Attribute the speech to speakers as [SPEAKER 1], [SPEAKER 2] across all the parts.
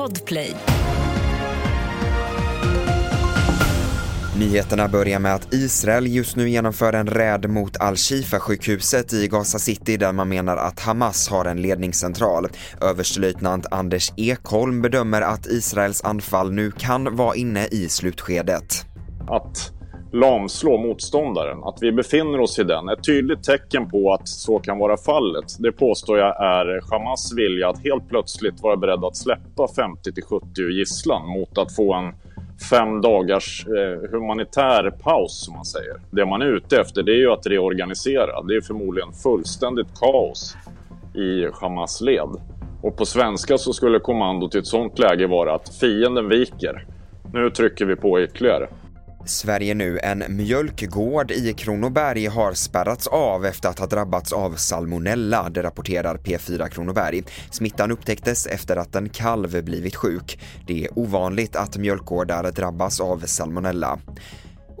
[SPEAKER 1] Podplay.
[SPEAKER 2] Nyheterna börjar med att Israel just nu genomför en räd mot Al-Shifa-sjukhuset i Gaza City där man menar att Hamas har en ledningscentral. Överstelöjtnant Anders Ekholm bedömer att Israels anfall nu kan vara inne i slutskedet.
[SPEAKER 3] Att lamslå motståndaren, att vi befinner oss i den. Ett tydligt tecken på att så kan vara fallet, det påstår jag är Hamas vilja att helt plötsligt vara beredd att släppa 50 till 70 gisslan mot att få en fem dagars eh, humanitär paus som man säger. Det man är ute efter det är ju att reorganisera. Det är förmodligen fullständigt kaos i Hamas led. Och på svenska så skulle kommandot i ett sånt läge vara att fienden viker. Nu trycker vi på ytterligare.
[SPEAKER 2] Sverige nu. En mjölkgård i Kronoberg har spärrats av efter att ha drabbats av salmonella, det rapporterar P4 Kronoberg. Smittan upptäcktes efter att en kalv blivit sjuk. Det är ovanligt att mjölkgårdar drabbas av salmonella.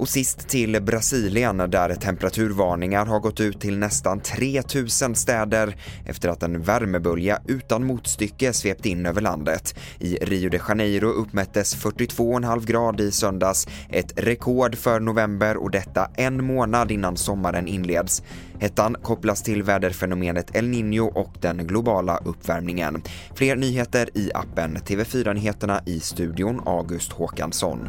[SPEAKER 2] Och sist till Brasilien där temperaturvarningar har gått ut till nästan 3000 städer efter att en värmebölja utan motstycke svept in över landet. I Rio de Janeiro uppmättes 42,5 grad i söndags, ett rekord för november och detta en månad innan sommaren inleds. Hettan kopplas till väderfenomenet El Niño och den globala uppvärmningen. Fler nyheter i appen TV4 Nyheterna i studion August Håkansson.